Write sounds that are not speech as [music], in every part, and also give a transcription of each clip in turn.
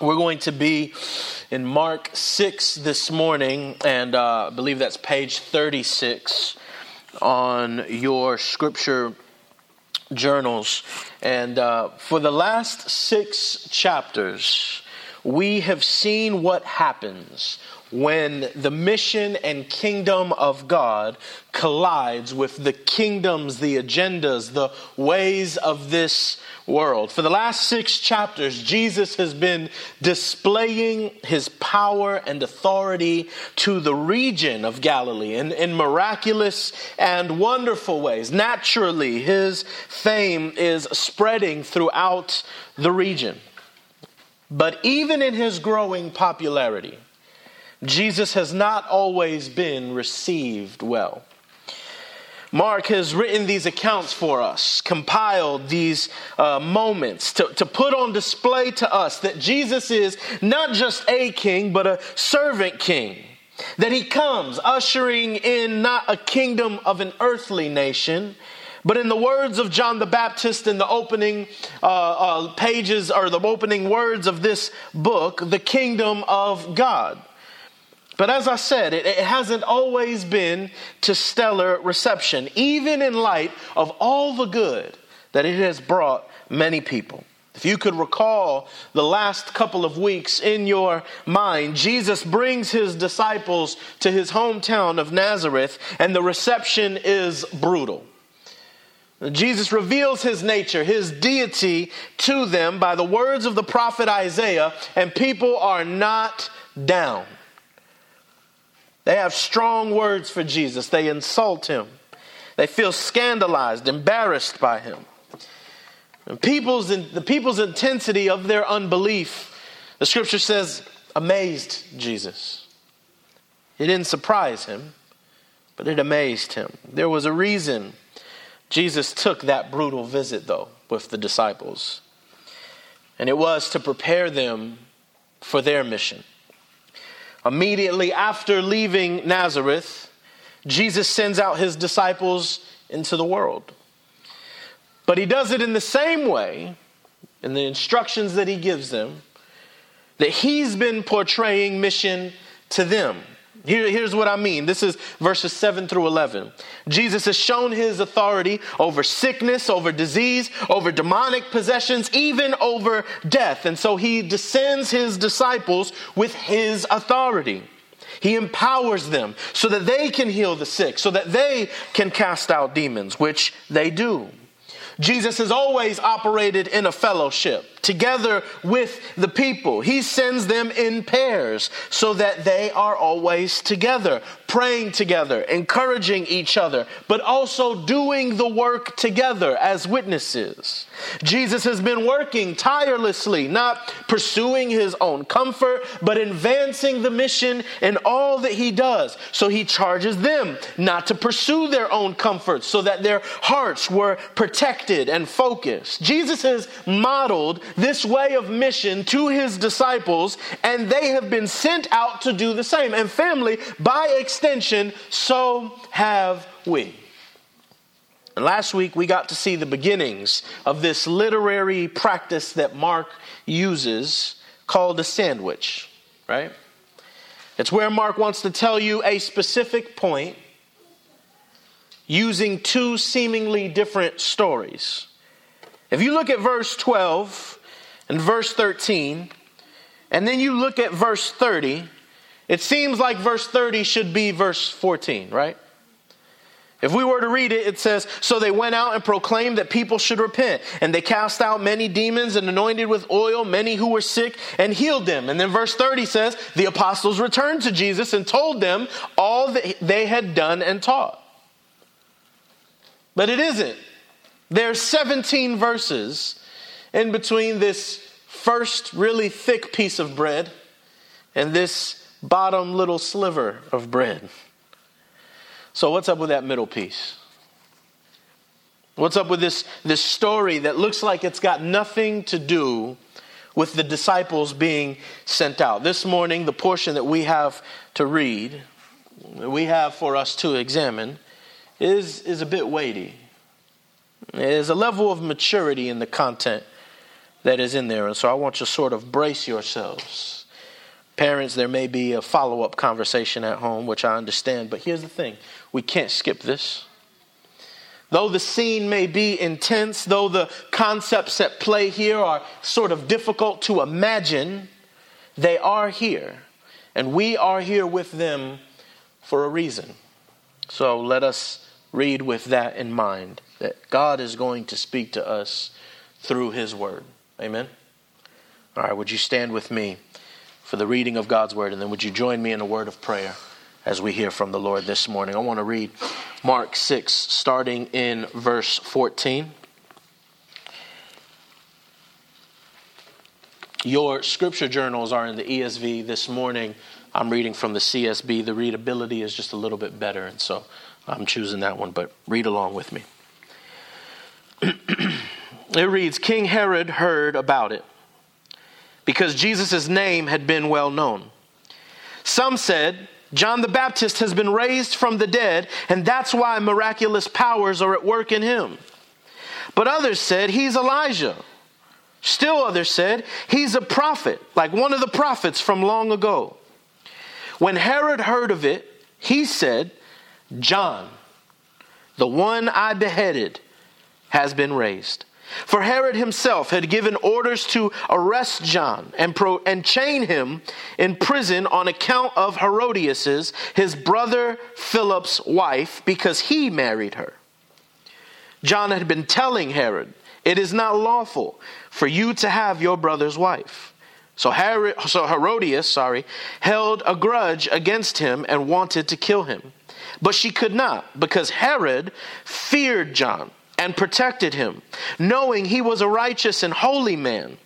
We're going to be in Mark 6 this morning, and uh, I believe that's page 36 on your scripture journals. And uh, for the last six chapters, we have seen what happens when the mission and kingdom of God collides with the kingdoms, the agendas, the ways of this world. For the last six chapters, Jesus has been displaying his power and authority to the region of Galilee in, in miraculous and wonderful ways. Naturally, his fame is spreading throughout the region. But even in his growing popularity, Jesus has not always been received well. Mark has written these accounts for us, compiled these uh, moments to, to put on display to us that Jesus is not just a king, but a servant king. That he comes ushering in not a kingdom of an earthly nation, but in the words of John the Baptist in the opening uh, uh, pages or the opening words of this book, the kingdom of God. But as I said, it, it, hasn't always been to stellar reception, even in light of all the good that it has brought many people. If you could recall the last couple of weeks in your mind, Jesus brings his disciples to his hometown of Nazareth, and the reception is brutal. Jesus reveals his nature, his deity to them by the words of the prophet Isaiah, and people are not down. They have strong words for Jesus. They insult him. They feel scandalized, embarrassed by him. And people's, the people's intensity of their unbelief, the scripture says, amazed Jesus. It didn't surprise him, but it amazed him. There was a reason Jesus took that brutal visit, though, with the disciples. And it was to prepare them for their mission. Immediately after leaving Nazareth, Jesus sends out his disciples into the world. But he does it in the same way, in the instructions that he gives them, that he's been portraying mission to them. Here, here's what I mean. This is verses 7 through 11. Jesus has shown his authority over sickness, over disease, over demonic possessions, even over death. And so he descends his disciples with his authority. He empowers them so that they can heal the sick, so that they can cast out demons, which they do. Jesus has always operated in a fellowship together with the people. He sends them in pairs so that they are always together, praying together, encouraging each other, but also doing the work together as witnesses. Jesus has been working tirelessly, not pursuing his own comfort, but advancing the mission in all that he does. So he charges them not to pursue their own comfort so that their hearts were protected and focused. Jesus has modeled this way of mission to his disciples, and they have been sent out to do the same. And family, by extension, so have we. And last week we got to see the beginnings of this literary practice that Mark uses called a sandwich, right? It's where Mark wants to tell you a specific point using two seemingly different stories. If you look at verse 12, and verse 13, and then you look at verse 30, it seems like verse 30 should be verse 14, right? If we were to read it, it says, So they went out and proclaimed that people should repent. And they cast out many demons and anointed with oil many who were sick and healed them. And then verse 30 says, The apostles returned to Jesus and told them all that they had done and taught. But it isn't. There's 17 verses in between this first really thick piece of bread and this bottom little sliver of bread. So, what's up with that middle piece? What's up with this, this story that looks like it's got nothing to do with the disciples being sent out? This morning, the portion that we have to read, we have for us to examine, is, is a bit weighty. There's a level of maturity in the content that is in there. And so I want you to sort of brace yourselves. Parents, there may be a follow up conversation at home, which I understand, but here's the thing we can't skip this. Though the scene may be intense, though the concepts at play here are sort of difficult to imagine, they are here. And we are here with them for a reason. So let us read with that in mind that God is going to speak to us through His Word. Amen? All right, would you stand with me for the reading of God's Word, and then would you join me in a word of prayer as we hear from the Lord this morning? I want to read Mark 6, starting in verse 14. Your scripture journals are in the ESV this morning. I'm reading from the CSB. The readability is just a little bit better, and so I'm choosing that one, but read along with me. [clears throat] it reads King Herod heard about it because Jesus' name had been well known. Some said, John the Baptist has been raised from the dead, and that's why miraculous powers are at work in him. But others said, He's Elijah. Still others said, He's a prophet, like one of the prophets from long ago. When Herod heard of it, he said, John, the one I beheaded, has been raised. For Herod himself had given orders to arrest John and, pro- and chain him in prison on account of Herodias, his brother Philip's wife, because he married her. John had been telling Herod, It is not lawful for you to have your brother's wife. So, Herod, so Herodias, sorry, held a grudge against him and wanted to kill him. But she could not, because Herod feared John and protected him, knowing he was a righteous and holy man.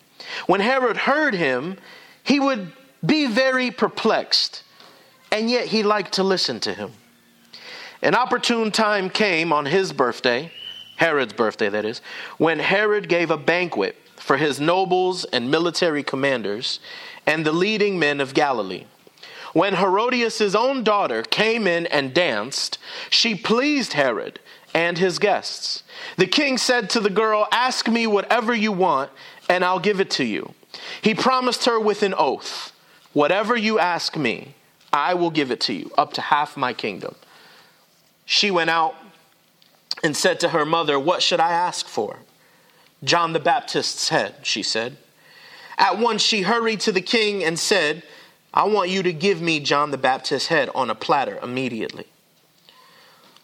When Herod heard him, he would be very perplexed, and yet he liked to listen to him. An opportune time came on his birthday, Herod's birthday, that is, when Herod gave a banquet for his nobles and military commanders and the leading men of Galilee. When Herodias' own daughter came in and danced, she pleased Herod and his guests. The king said to the girl, Ask me whatever you want, and I'll give it to you. He promised her with an oath, Whatever you ask me, I will give it to you, up to half my kingdom. She went out and said to her mother, What should I ask for? John the Baptist's head, she said. At once she hurried to the king and said, I want you to give me John the Baptist's head on a platter immediately.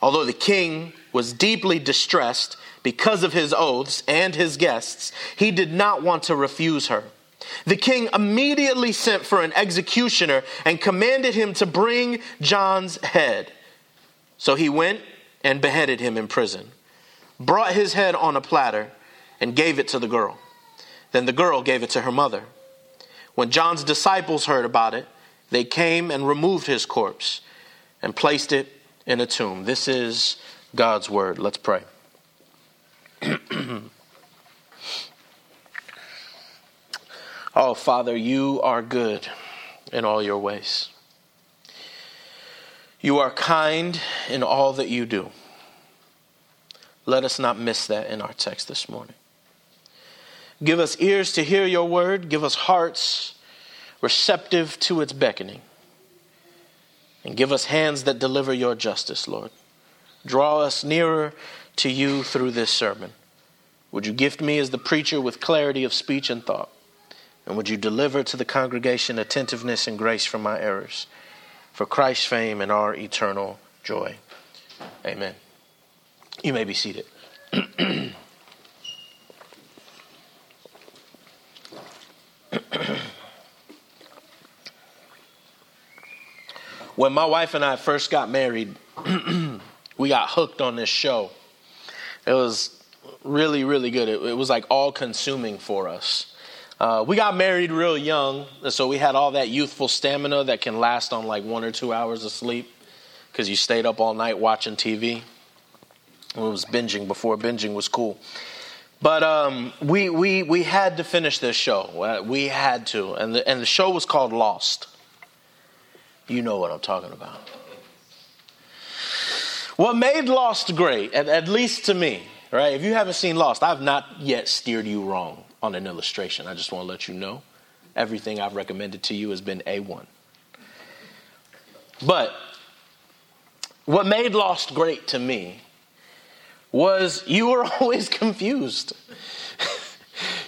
Although the king was deeply distressed because of his oaths and his guests, he did not want to refuse her. The king immediately sent for an executioner and commanded him to bring John's head. So he went and beheaded him in prison, brought his head on a platter, and gave it to the girl. Then the girl gave it to her mother. When John's disciples heard about it, they came and removed his corpse and placed it in a tomb. This is God's word. Let's pray. [clears throat] oh, Father, you are good in all your ways. You are kind in all that you do. Let us not miss that in our text this morning. Give us ears to hear your word. Give us hearts receptive to its beckoning. And give us hands that deliver your justice, Lord. Draw us nearer to you through this sermon. Would you gift me as the preacher with clarity of speech and thought? And would you deliver to the congregation attentiveness and grace from my errors? For Christ's fame and our eternal joy. Amen. You may be seated. [clears throat] when my wife and I first got married, [clears throat] we got hooked on this show. It was really, really good. It, it was like all consuming for us. Uh, we got married real young, so we had all that youthful stamina that can last on like one or two hours of sleep because you stayed up all night watching TV. It was binging before binging was cool. But um, we, we, we had to finish this show. Uh, we had to. And the, and the show was called Lost. You know what I'm talking about. What made Lost great, at, at least to me, right? If you haven't seen Lost, I've not yet steered you wrong. on an illustration. I just want to let you know everything I've recommended to you has been A1. But what made Lost great to me was you were [laughs] always confused.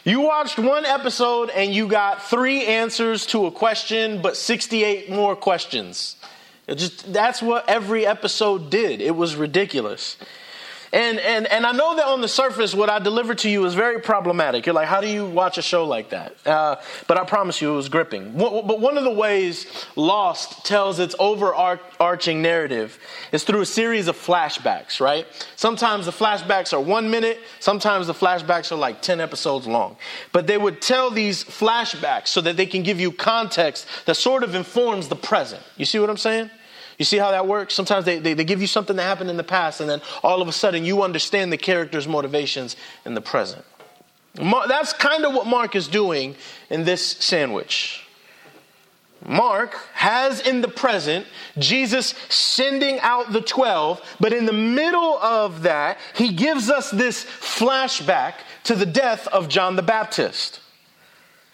you watched one episode and you got three answers to a question, but 68 more questions. It just that's what every episode did. It was ridiculous. And, and, and I know that on the surface, what I delivered to you is very problematic. You're like, how do you watch a show like that? Uh, but I promise you, it was gripping. But one of the ways Lost tells its overarching narrative is through a series of flashbacks, right? Sometimes the flashbacks are one minute, sometimes the flashbacks are like 10 episodes long. But they would tell these flashbacks so that they can give you context that sort of informs the present. You see what I'm saying? You see how that works? Sometimes they, they, they, give you something that happened in the past, and then all of a sudden you understand the character's motivations in the present. That's kind of what Mark is doing in this sandwich. Mark has in the present Jesus sending out the 12, but in the middle of that, he gives us this flashback to the death of John the Baptist.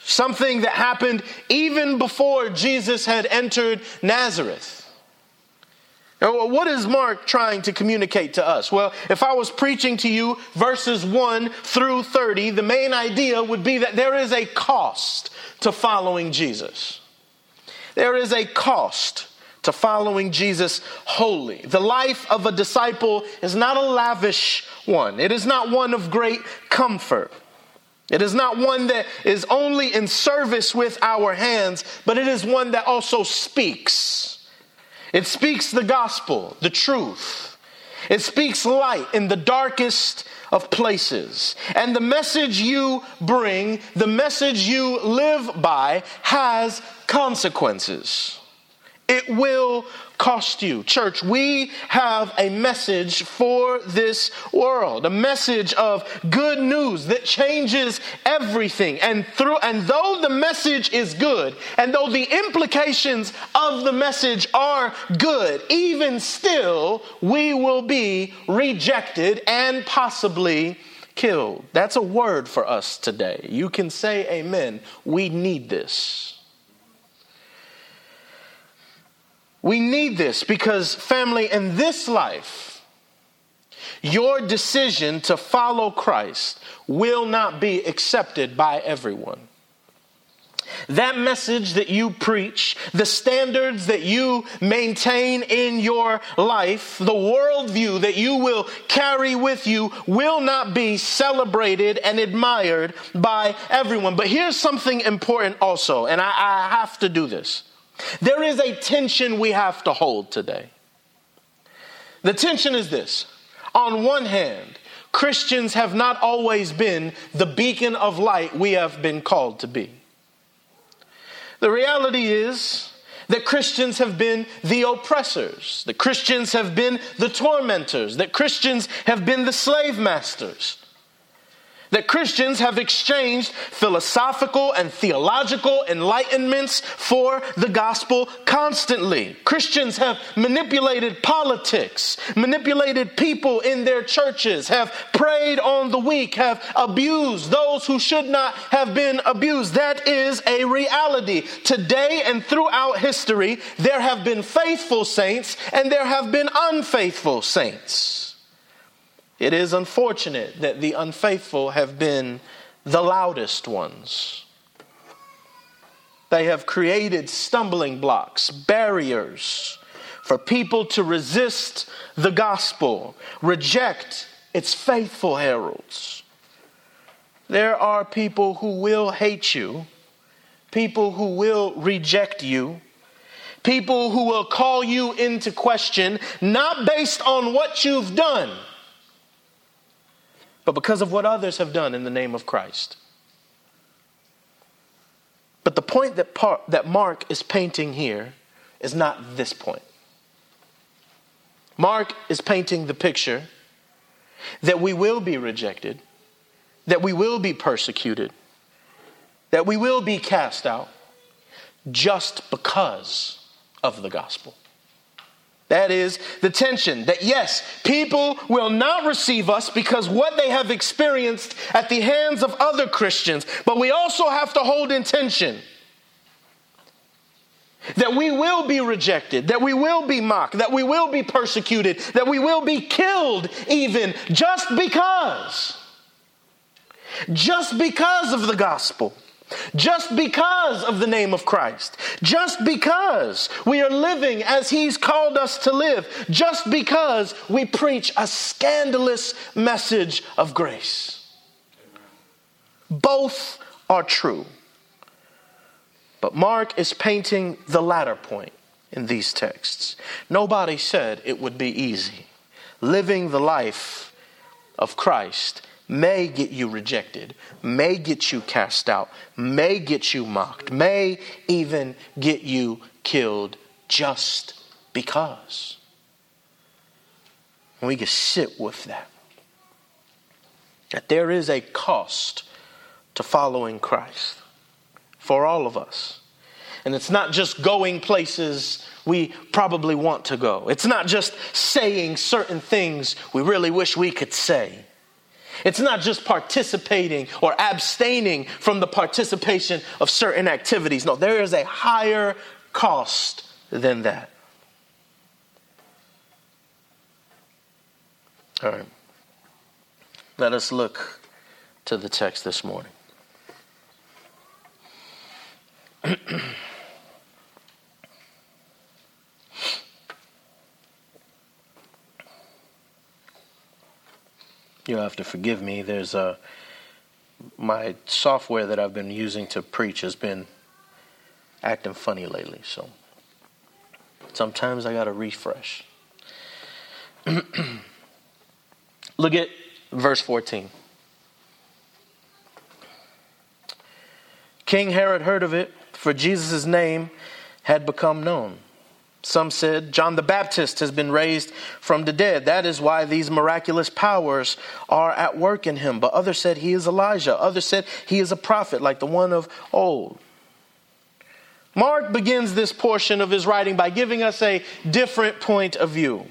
Something that happened even before Jesus had entered Nazareth. What is Mark trying to communicate to us? Well, if I was preaching to you verses 1 through 30, the main idea would be that there is a cost to following Jesus. There is a cost to following Jesus wholly. The life of a disciple is not a lavish one, it is not one of great comfort. It is not one that is only in service with our hands, but it is one that also speaks it speaks the gospel, the truth. It speaks light in the darkest of places. And the message you bring, the message you live by, has consequences. It will cost you. Church, we have a message for this world, a message of good news that changes everything. And through and though the message is good, and though the implications of the message are good, even still we will be rejected and possibly killed. That's a word for us today. You can say amen. We need this. We need this because, family, in this life, your decision to follow Christ will not be accepted by everyone. That message that you preach, the standards that you maintain in your life, the worldview that you will carry with you will not be celebrated and admired by everyone. But here's something important also, and I, I have to do this. There is a tension we have to hold today. The tension is this on one hand, Christians have not always been the beacon of light we have been called to be. The reality is that Christians have been the oppressors, that Christians have been the tormentors, that Christians have been the slave masters that Christians have exchanged philosophical and theological enlightenments for the gospel constantly. Christians have manipulated politics, manipulated people in their churches, have preyed on the weak, have abused those who should not have been abused. That is a reality. Today and throughout history, there have been faithful saints and there have been unfaithful saints. It is unfortunate that the unfaithful have been the loudest ones. They have created stumbling blocks, barriers for people to resist the gospel, reject its faithful heralds. There are people who will hate you, people who will reject you, people who will call you into question, not based on what you've done but because of what others have done in the name of Christ. But the point that, par- that Mark is painting here is not this point. Mark is painting the picture that we will be rejected, that we will be persecuted, that we will be cast out just because of the gospel. That is the tension that yes, people will not receive us because what they have experienced at the hands of other Christians, but we also have to hold in tension that we will be rejected, that we will be mocked, that we will be persecuted, that we will be killed even just because. Just because of the gospel. Just because of the name of Christ. Just because we are living as He's called us to live. Just because we preach a scandalous message of grace. Both are true. But Mark is painting the latter point in these texts. Nobody said it would be easy. Living the life of Christ may get you rejected, may get you cast out, may get you mocked, may even get you killed just because. And we can sit with that. That there is a cost to following Christ for all of us. And it's not just going places we probably want to go. It's not just saying certain things we really wish we could say. It's not just participating or abstaining from the participation of certain activities. No, there is a higher cost than that. All right. Let us look to the text this morning. [clears throat] You'll have to forgive me. There's a my software that I've been using to preach has been acting funny lately, so sometimes I got to refresh. [clears throat] Look at verse 14. King Herod heard of it for Jesus' name had become known. Some said John the Baptist has been raised from the dead. That is why these miraculous powers are at work in him. But others said he is Elijah. Others said he is a prophet like the one of old. Mark begins this portion of his writing by giving us a different point of view.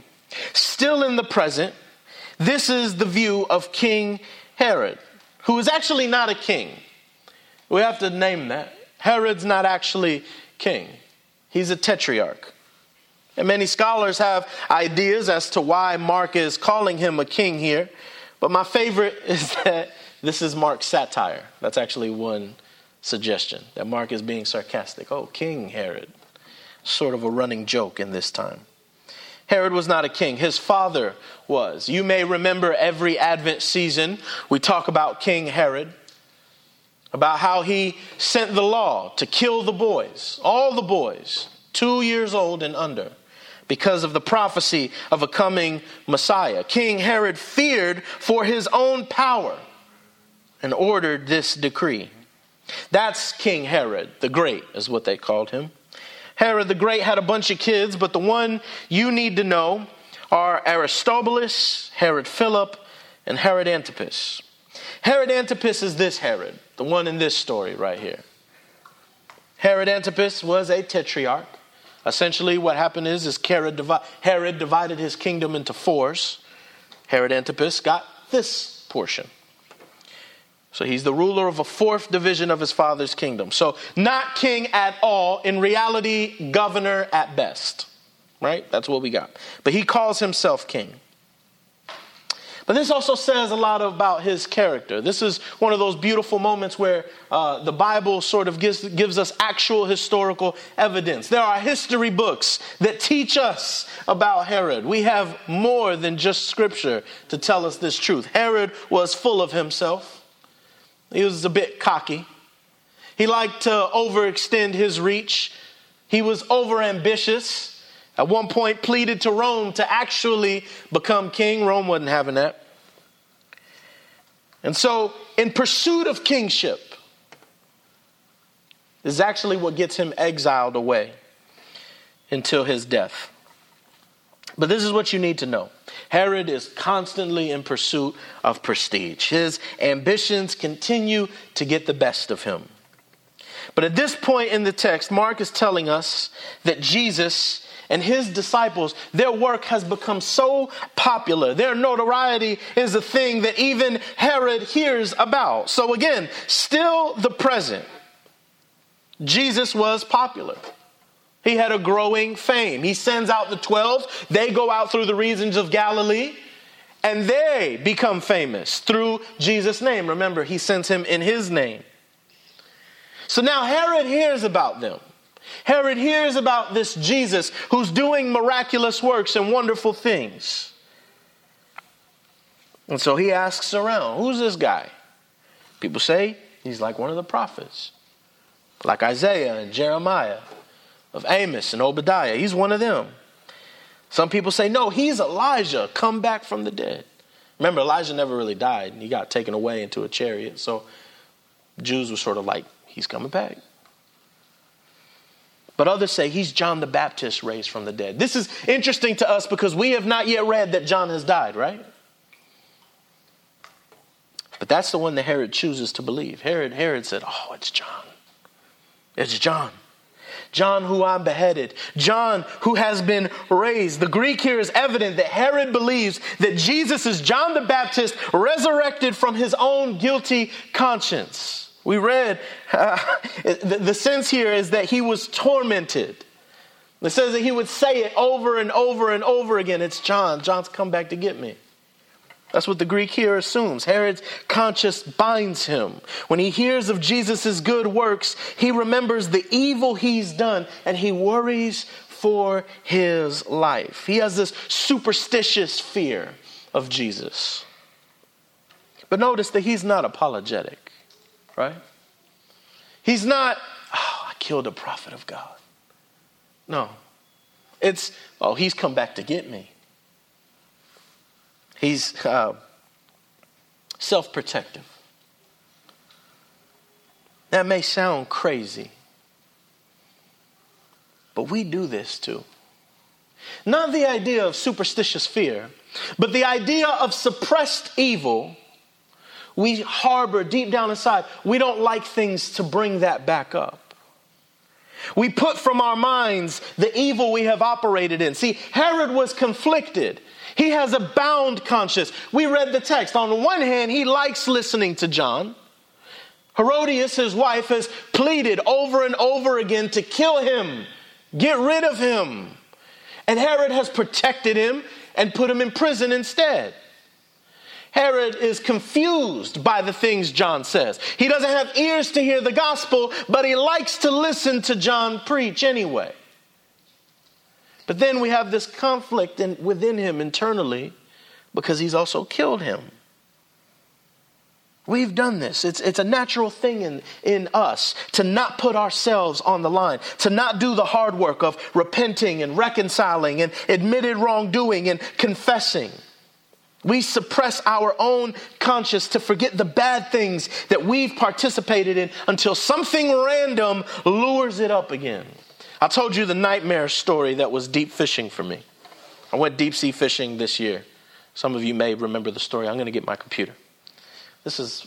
Still in the present, this is the view of King Herod, who is actually not a king. We have to name that. Herod's not actually king, he's a tetrarch. And many scholars have ideas as to why Mark is calling him a king here. But my favorite [laughs] is that this is Mark's satire. That's actually one suggestion, that Mark is being sarcastic. Oh, King Herod. Sort of a running joke in this time. Herod was not a king, his father was. You may remember every Advent season we talk about King Herod about how he sent the law to kill the boys, all the boys, two years old and under, because of the prophecy of a coming Messiah. King Herod feared for his own power and ordered this decree. That's King Herod the Great, is what they called him. Herod the Great had a bunch of kids, but the one you need to know are Aristobulus, Herod Philip, and Herod Antipas. Herod Antipas is this Herod, the one in this story right here. Herod Antipas was a tetrarch. Essentially, what happened is, is Herod, divi- Herod divided his kingdom into fours. Herod Antipas got this portion. So he's the ruler of a fourth division of his father's kingdom. So, not king at all, in reality, governor at best. Right? That's what we got. But he calls himself king. But this also says a lot about his character. This is one of those beautiful moments where uh, the Bible sort of gives, gives us actual historical evidence. There are history books that teach us about Herod. We have more than just scripture to tell us this truth. Herod was full of himself, he was a bit cocky. He liked to overextend his reach. He was overambitious. At one point, pleaded to Rome to actually become king. Rome wasn't having that. And so, in pursuit of kingship, is actually what gets him exiled away until his death. But this is what you need to know Herod is constantly in pursuit of prestige. His ambitions continue to get the best of him. But at this point in the text, Mark is telling us that Jesus and his disciples, their work has become so popular. Their notoriety is a thing that even Herod hears about. So, again, still the present. Jesus was popular. He had a growing fame. He sends out the 12, they go out through the regions of Galilee, and they become famous through Jesus' name. Remember, he sends him in his name. So now Herod hears about them. Herod hears about this Jesus who's doing miraculous works and wonderful things. And so he asks around, who's this guy? People say he's like one of the prophets, like Isaiah and Jeremiah, of Amos and Obadiah. He's one of them. Some people say, no, he's Elijah, come back from the dead. Remember, Elijah never really died. and He got taken away into a chariot. So Jews were sort of like, he's coming back. But others say he's John the Baptist raised from the dead. This is interesting to us because we have not yet read that John has died, right? But that's the one that Herod chooses to believe. Herod, Herod said, Oh, it's John. It's John. John, who I beheaded. John, who has been raised. The Greek here is evident that Herod believes that Jesus is John the Baptist resurrected from his own guilty conscience. We read uh, [laughs] the, the sense here is that he was tormented. It says that he would say it over and over and over again. It's John. John's come back to get me. That's what the Greek here assumes. Herod's conscience binds him. When he hears of Jesus' good works, he remembers the evil he's done and he worries for his life. He has this superstitious fear of Jesus. But notice that he's not apologetic right? He's not, oh, I killed a prophet of God. No. It's, oh, he's come back to get me. He's uh, self protective. That may sound crazy, but we do this too. Not the idea of superstitious fear, but the idea of suppressed evil we harbor deep down inside, we don't like things to bring that back up. We put from our minds the evil we have operated in. See, Herod was conflicted. He has a bound conscience. We read the text. On the one hand, he likes listening to John. Herodias, his wife, has pleaded over and over again to kill him, get rid of him. And Herod has protected him and put him in prison instead. Herod is confused by the things John says. He doesn't have ears to hear the gospel, but he likes to listen to John preach anyway. But then we have this conflict in, within him internally because he's also killed him. We've done this. It's, it's a natural thing in, in us to not put ourselves on the line, to not do the hard work of repenting and reconciling and admitted wrongdoing and confessing. We suppress our own conscience to forget the bad things that we've participated in until something random lures it up again. I told you the nightmare story that was deep fishing for me. I went deep sea fishing this year. Some of you may remember the story. I'm going to get my computer. This is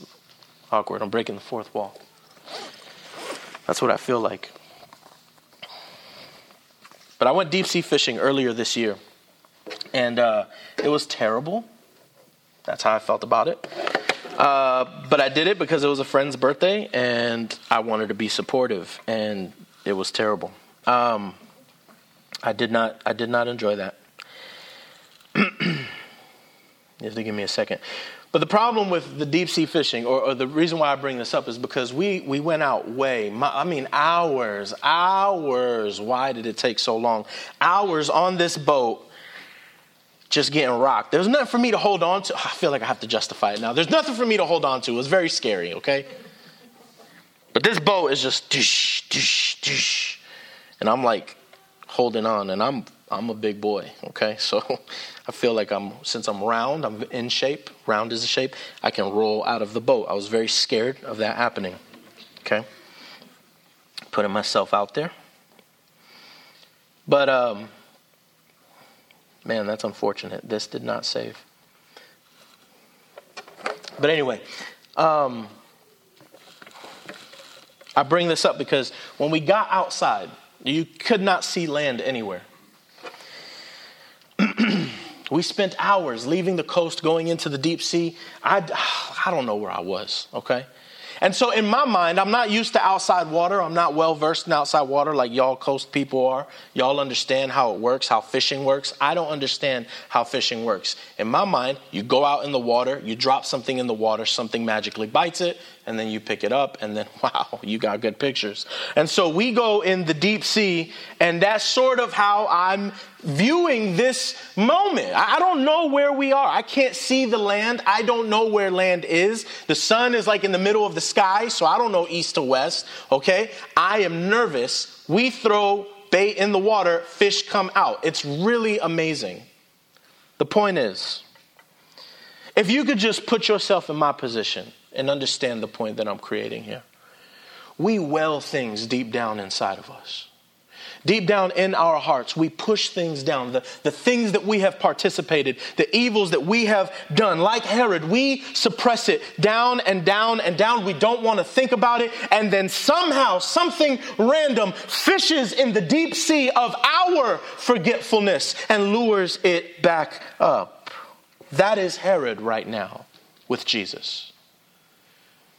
awkward. I'm breaking the fourth wall. That's what I feel like. But I went deep sea fishing earlier this year, and uh, it was terrible. That's how I felt about it. Uh, but I did it because it was a friend's birthday and I wanted to be supportive, and it was terrible. Um, I did not. I did not enjoy that. [clears throat] you have to give me a second. But the problem with the deep sea fishing, or, or, the reason why I bring this up, is because we, we went out way, I mean, hours, hours. Why did it take so long? Hours on this boat just getting rocked. There's nothing for me to hold on to. I feel like I have to justify it now. There's nothing for me to hold on to. It was very scary, okay? But this boat is just dish, dish, dish. And I'm like holding on, and I'm I'm a big boy, okay? [laughs] So I feel like I'm since I'm round, I'm in shape, round is the shape, I can roll out of the boat. I was very scared of that happening. Okay? Putting myself out there. But um Man, that's unfortunate. This did not save. But anyway, um, I bring this up because when we got outside, you could not see land anywhere. [clears throat] we spent hours leaving the coast, going into the deep sea. I, [sighs] I don't know where I was, okay? And so, in my mind, I'm not used to outside water. I'm not well versed in outside water like y'all coast people are. Y'all understand how it works, how fishing works. I don't understand how fishing works. In my mind, you go out in the water, you drop something in the water, something magically bites it, and then you pick it up, and then [laughs] wow, you got good pictures. And so, we go in the deep sea, and that's sort of how I'm viewing this moment. I don't know where we are. I can't see the land. I don't know where land is. The sun is like in the middle of the sky, so I don't know east to west. Okay? I am nervous. We throw bait in the water, fish come out. It's really amazing. The point is, if you could just put yourself in my position and understand the point that I'm creating here, we well things deep down inside of us. Deep down in our hearts, we push things down. The, the things that we have participated, the evils that we have done, like Herod, we suppress it down and down and down. We don't want to think about it. And then somehow something random fishes in the deep sea of our forgetfulness and lures it back up. That is Herod right now with Jesus.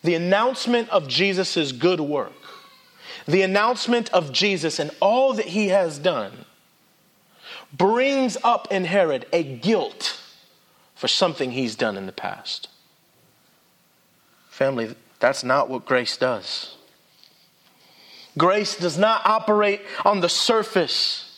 The announcement of Jesus' good work the announcement of Jesus and all that he has done brings up in Herod a guilt for something he's done in the past. Family, that's not what grace does. Grace does not operate on the surface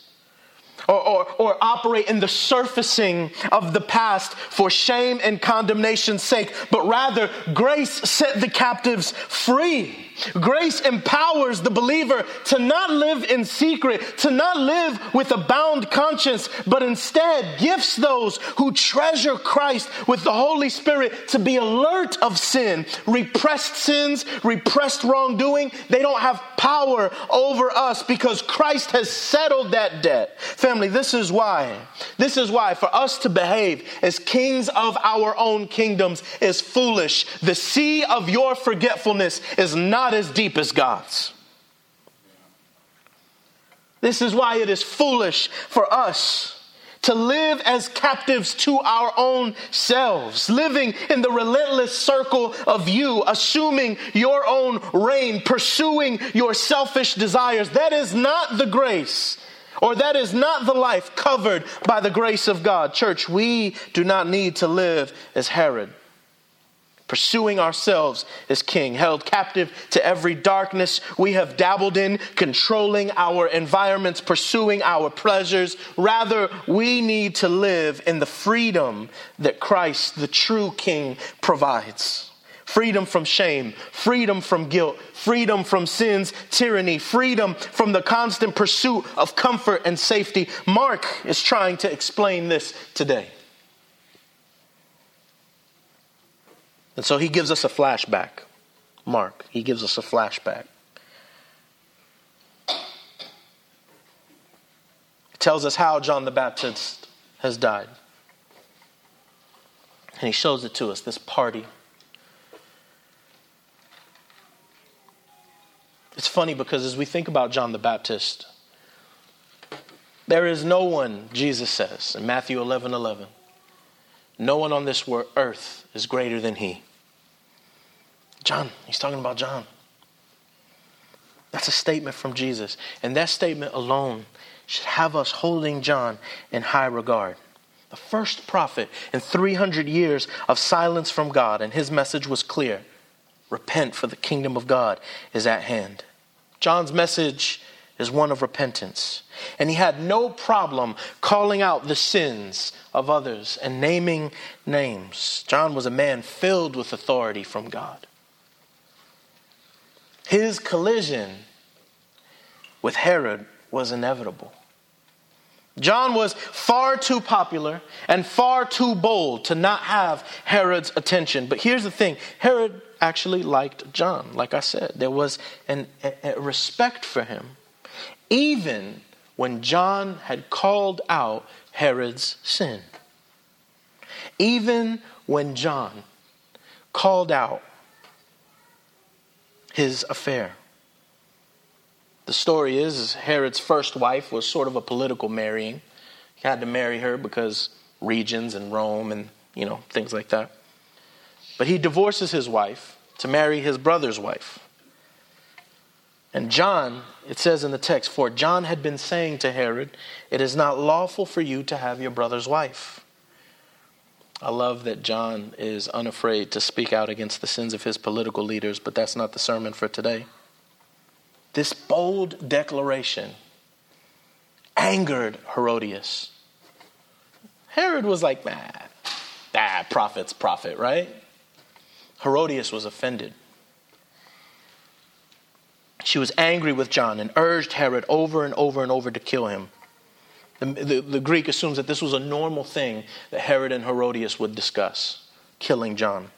or, or, or, operate in the surfacing of the past for shame and condemnation's sake, but rather grace set the captives free. Grace empowers the believer to not live in secret, to not live with a bound conscience, but instead gifts those who treasure Christ with the Holy Spirit to be alert of sin, repressed sins, repressed wrongdoing. They don't have power over us because Christ has settled that debt. Family, this is why. This is why for us to behave as kings of our own kingdoms is foolish. The sea of your forgetfulness is not not as deep as God's. This is why it is foolish for us to live as captives to our own selves, living in the relentless circle of you, assuming your own reign, pursuing your selfish desires. That is not the grace, or that is not the life covered by the grace of God. Church, we do not need to live as Herod pursuing ourselves as king, held captive to every darkness we have dabbled in, controlling our environments, pursuing our pleasures. Rather, we need to live in the freedom that Christ, the true king, provides. Freedom from shame, freedom from guilt, freedom from sin's tyranny, freedom from the constant pursuit of comfort and safety. Mark is trying to explain this today. And so he gives us a flashback. Mark, he gives us a flashback. He tells us how John the Baptist has died. And he shows it to us this party. It's funny because as we think about John the Baptist, there is no one, Jesus says in Matthew 11 11, no one on this earth is greater than he. John, he's talking about John. That's a statement from Jesus. And that statement alone should have us holding John in high regard. The first prophet in 300 years of silence from God, and his message was clear repent, for the kingdom of God is at hand. John's message is one of repentance. And he had no problem calling out the sins of others and naming names. John was a man filled with authority from God. His collision with Herod was inevitable. John was far too popular and far too bold to not have Herod's attention. But here's the thing Herod actually liked John, like I said. There was an, a, a respect for him even when John had called out Herod's sin. Even when John called out his affair. The story is, is Herod's first wife was sort of a political marrying. He had to marry her because regions and Rome and, you know, things like that. But he divorces his wife to marry his brother's wife. And John, it says in the text, for John had been saying to Herod, It is not lawful for you to have your brother's wife. I love that John is unafraid to speak out against the sins of his political leaders, but that's not the sermon for today. This bold declaration angered Herodias. Herod was like, nah, ah, prophet's prophet, right? Herodias was offended. She was angry with John and urged Herod over and over and over to kill him. The, the, the, Greek assumes that this was a normal thing that Herod and Herodias would discuss killing John.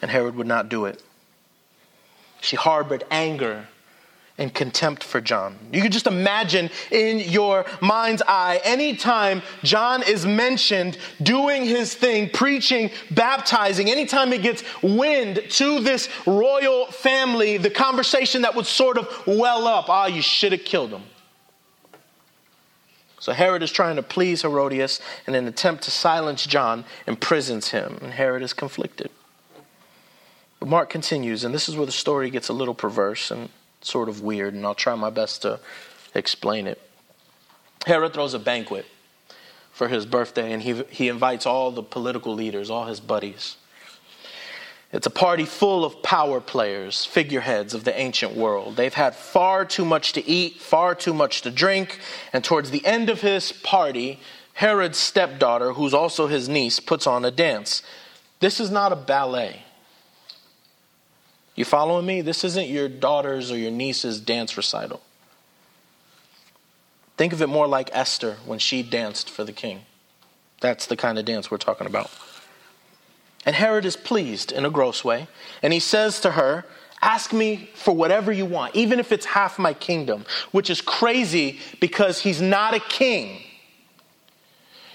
And Herod would not do it. She harbored anger and contempt for John. You can just imagine in your mind's eye, anytime John is mentioned doing his thing, preaching, baptizing, anytime it gets wind to this royal family, the conversation that would sort of well up ah, you should have killed him. So Herod is trying to please Herodias in an attempt to silence John, imprisons him, and Herod is conflicted. But Mark continues, and this is where the story gets a little perverse and sort of weird, and I'll try my best to explain it. Herod throws a banquet for his birthday, and he, he invites all the political leaders, all his buddies. It's a party full of power players, figureheads of the ancient world. They've had far too much to eat, far too much to drink, and towards the end of his party, Herod's stepdaughter, who's also his niece, puts on a dance. This is not a ballet. You following me? This isn't your daughter's or your niece's dance recital. Think of it more like Esther when she danced for the king. That's the kind of dance we're talking about. And Herod is pleased in a gross way, and he says to her, Ask me for whatever you want, even if it's half my kingdom, which is crazy because he's not a king.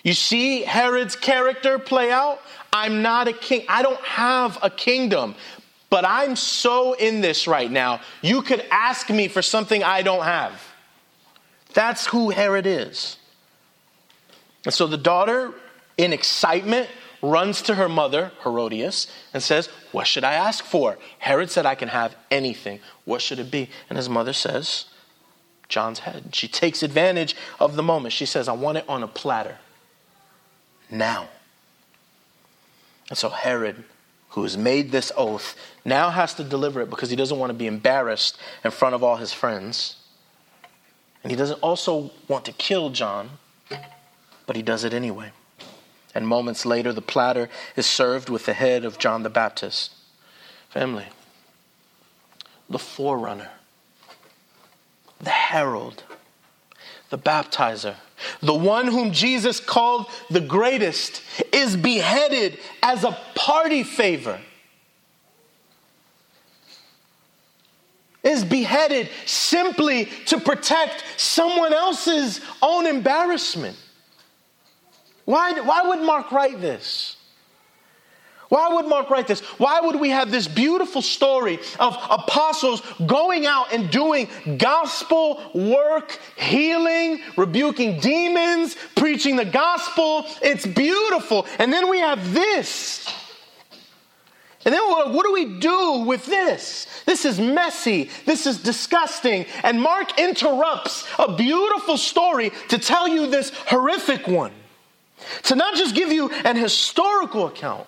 You see Herod's character play out? I'm not a king. I don't have a kingdom. But I'm so in this right now, you could ask me for something I don't have. That's who Herod is. And so the daughter, in excitement, runs to her mother, Herodias, and says, What should I ask for? Herod said, I can have anything. What should it be? And his mother says, John's head. She takes advantage of the moment. She says, I want it on a platter. Now. And so Herod who has made this oath now has to deliver it because he doesn't want to be embarrassed in front of all his friends. And he doesn't also want to kill John, but he does it anyway. And moments later, the platter is served with the head of John the Baptist. Family, the forerunner, the herald, the baptizer, the one whom Jesus called the greatest, is beheaded as a party favor. Is beheaded simply to protect someone else's own embarrassment. Why, why would Mark write this? Why would Mark write this? Why would we have this beautiful story of apostles going out and doing gospel work, healing, rebuking demons, preaching the gospel? It's beautiful. And then we have this. And then what do we do with this? This is messy. This is disgusting. And Mark interrupts a beautiful story to tell you this horrific one. To not just give you an historical account,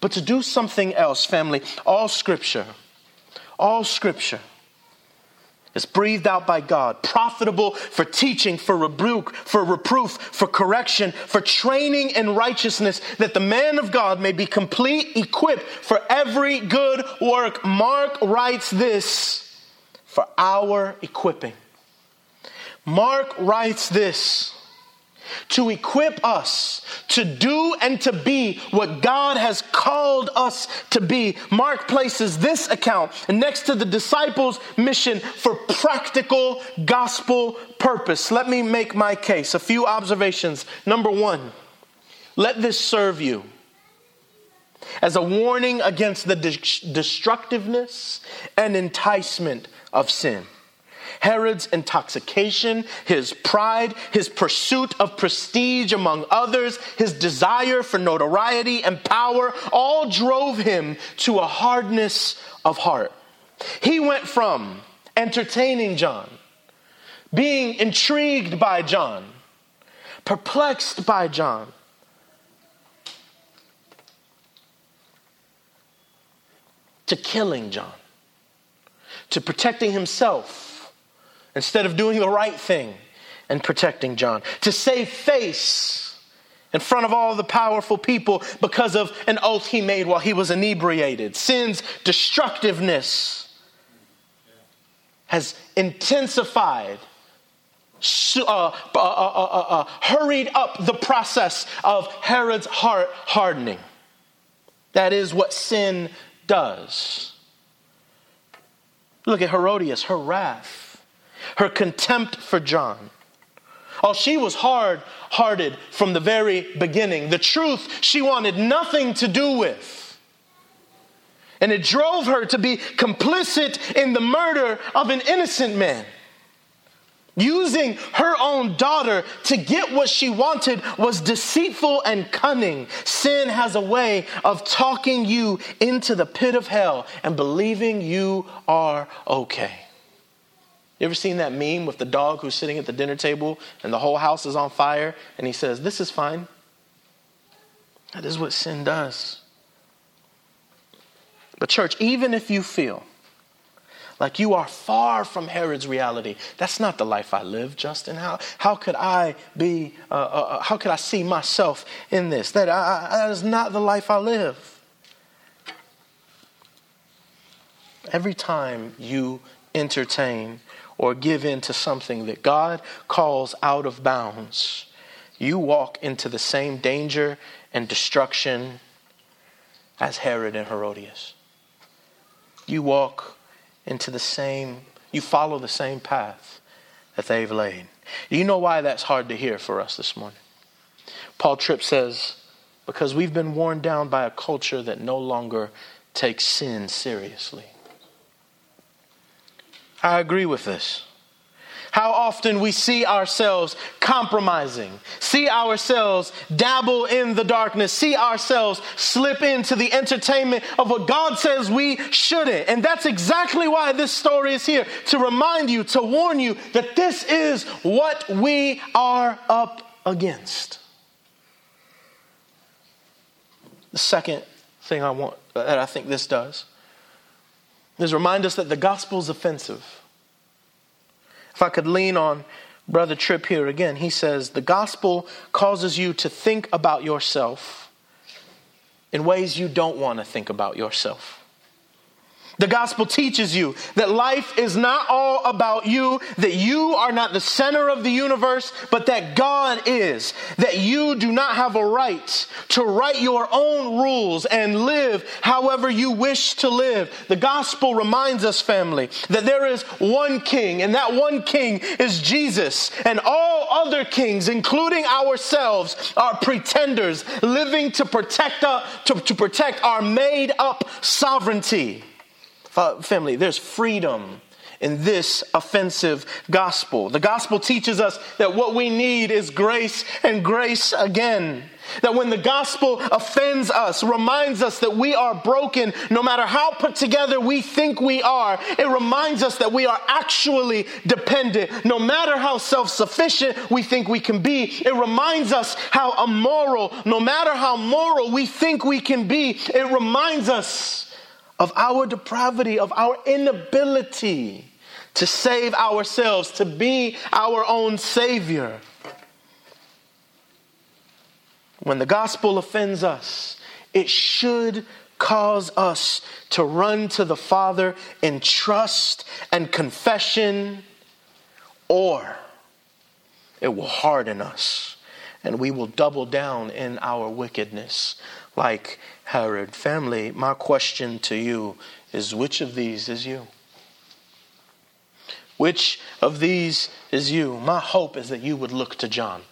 but to do something else, family. All scripture, all scripture is breathed out by God, profitable for teaching, for rebuke, for reproof, for correction, for training in righteousness, that the man of God may be complete, equipped for every good work. Mark writes this for our equipping. Mark writes this to equip us to do and to be what God has called us to be. Mark places this account next to the disciples' mission for practical gospel purpose. Let me make my case. A few observations. Number one, let this serve you as a warning against the destructiveness and enticement of sin. Herod's intoxication, his pride, his pursuit of prestige among others, his desire for notoriety and power all drove him to a hardness of heart. He went from entertaining John, being intrigued by John, perplexed by John, to killing John, to protecting himself instead of doing the right thing and protecting John, to save face in front of all the powerful people because of an oath he made while he was inebriated. Sin's destructiveness has intensified. Uh, uh, uh, hurried up the process of Herod's heart hardening. That is what sin does. Look at Herodias, her wrath, her contempt for John. Oh, she was hard hearted from the very beginning. The truth she wanted nothing to do with. And it drove her to be complicit in the murder of an innocent man. Using her own daughter to get what she wanted was deceitful and cunning. Sin has a way of talking you into the pit of hell and believing you are okay. You ever seen that meme with the dog who's sitting at the dinner table and the whole house is on fire and he says, This is fine? That is what sin does. But, church, even if you feel like you are far from Herod's reality. That's not the life I live, Justin. How, how could I be, uh, uh, uh how could I see myself in this? That, I, that is not the life I live. Every time you entertain or give in to something that God calls out of bounds, you walk into the same danger and destruction as Herod and Herodias. You walk into the same, you follow the same path that they've laid. Do you know why that's hard to hear for us this morning? Paul Tripp says, because we've been worn down by a culture that no longer takes sin seriously. I agree with this. How often we see ourselves compromising, see ourselves dabble in the darkness, see ourselves slip into the entertainment of what God says we shouldn't. And that's exactly why this story is here to remind you, to warn you that this is what we are up against. The second thing I want that I think this does is remind us that the gospel is offensive. If I could lean on Brother Tripp here again, he says, The gospel causes you to think about yourself in ways you don't want to think about yourself. The gospel teaches you that life is not all about you, that you are not the center of the universe, but that God is. That you do not have a right to write your own rules and live however you wish to live. The gospel reminds us, family, that there is one king, and that one king is Jesus. And all other kings, including ourselves, are pretenders living to protect, uh, to, to protect our made up sovereignty. Family, there's freedom in this offensive gospel. The gospel teaches us that what we need is grace and grace again. That when the gospel offends us, reminds us that we are broken, no matter how put together we think we are, it reminds us that we are actually dependent. No matter how self sufficient we think we can be, it reminds us how immoral, no matter how moral we think we can be, it reminds us of our depravity, of our inability to save ourselves, to be our own Savior. When the gospel offends us, it should cause us to run to the Father in trust and confession, or it will harden us and we will double down in our wickedness like Herod. Family, my question to you is which of these is you? Which of these is you? My hope is that you would look to John.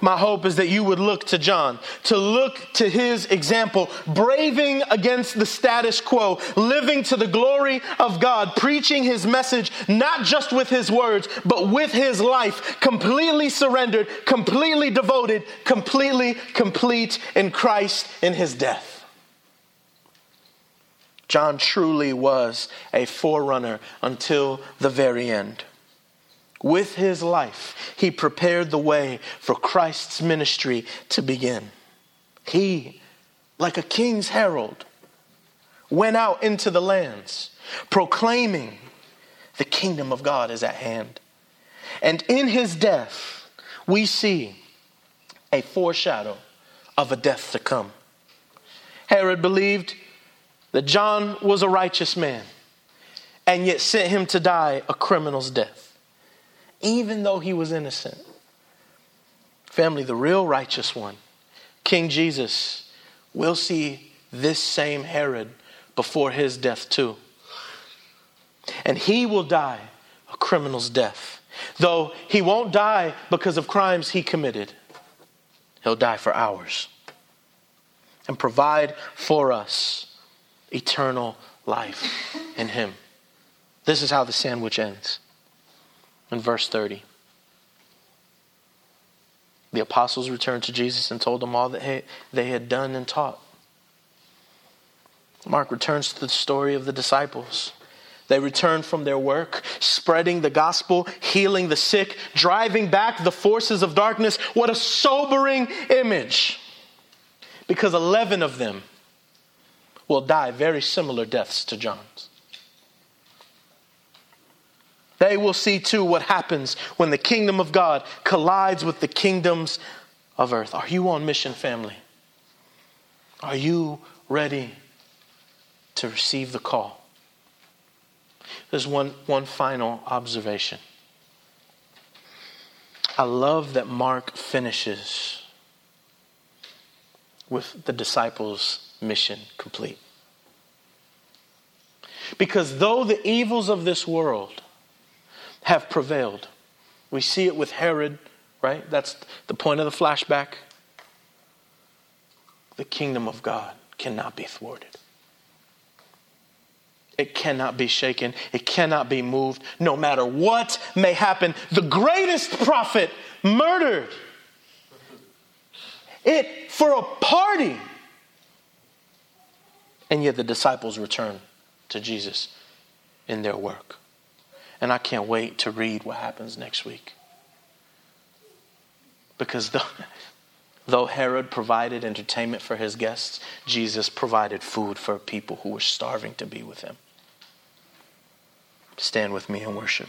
My hope is that you would look to John, to look to his example, braving against the status quo, living to the glory of God, preaching his message, not just with his words, but with his life, completely surrendered, completely devoted, completely complete in Christ in his death. John truly was a forerunner until the very end. With his life, he prepared the way for Christ's ministry to begin. He, like a king's herald, went out into the lands proclaiming the kingdom of God is at hand. And in his death, we see a foreshadow of a death to come. Herod believed that John was a righteous man and yet sent him to die a criminal's death even though he was innocent. Family, the real righteous one, King Jesus, will see this same Herod before his death too. And he will die a criminal's death. Though he won't die because of crimes he committed, he'll die for ours and provide for us eternal life in him. This is how the sandwich ends in verse 30. The apostles returned to Jesus and told him all that they had done and taught. Mark returns to the story of the disciples. They returned from their work, spreading the gospel, healing the sick, driving back the forces of darkness. What a sobering image! Because 11 of them will die very similar deaths to John's. They will see too what happens when the kingdom of God collides with the kingdoms of earth. Are you on mission, family? Are you ready to receive the call? There's one, one final observation. I love that Mark finishes with the disciples' mission complete. Because though the evils of this world have prevailed. We see it with Herod, right? That's the point of the flashback. The kingdom of God cannot be thwarted. It cannot be shaken. It cannot be moved, no matter what may happen. The greatest prophet murdered. It for a party. And yet the disciples return to Jesus in their work. And I can't wait to read what happens next week. Because [laughs] though, Herod provided entertainment for his guests, Jesus provided food for people who were starving to be with him. Stand with me and worship.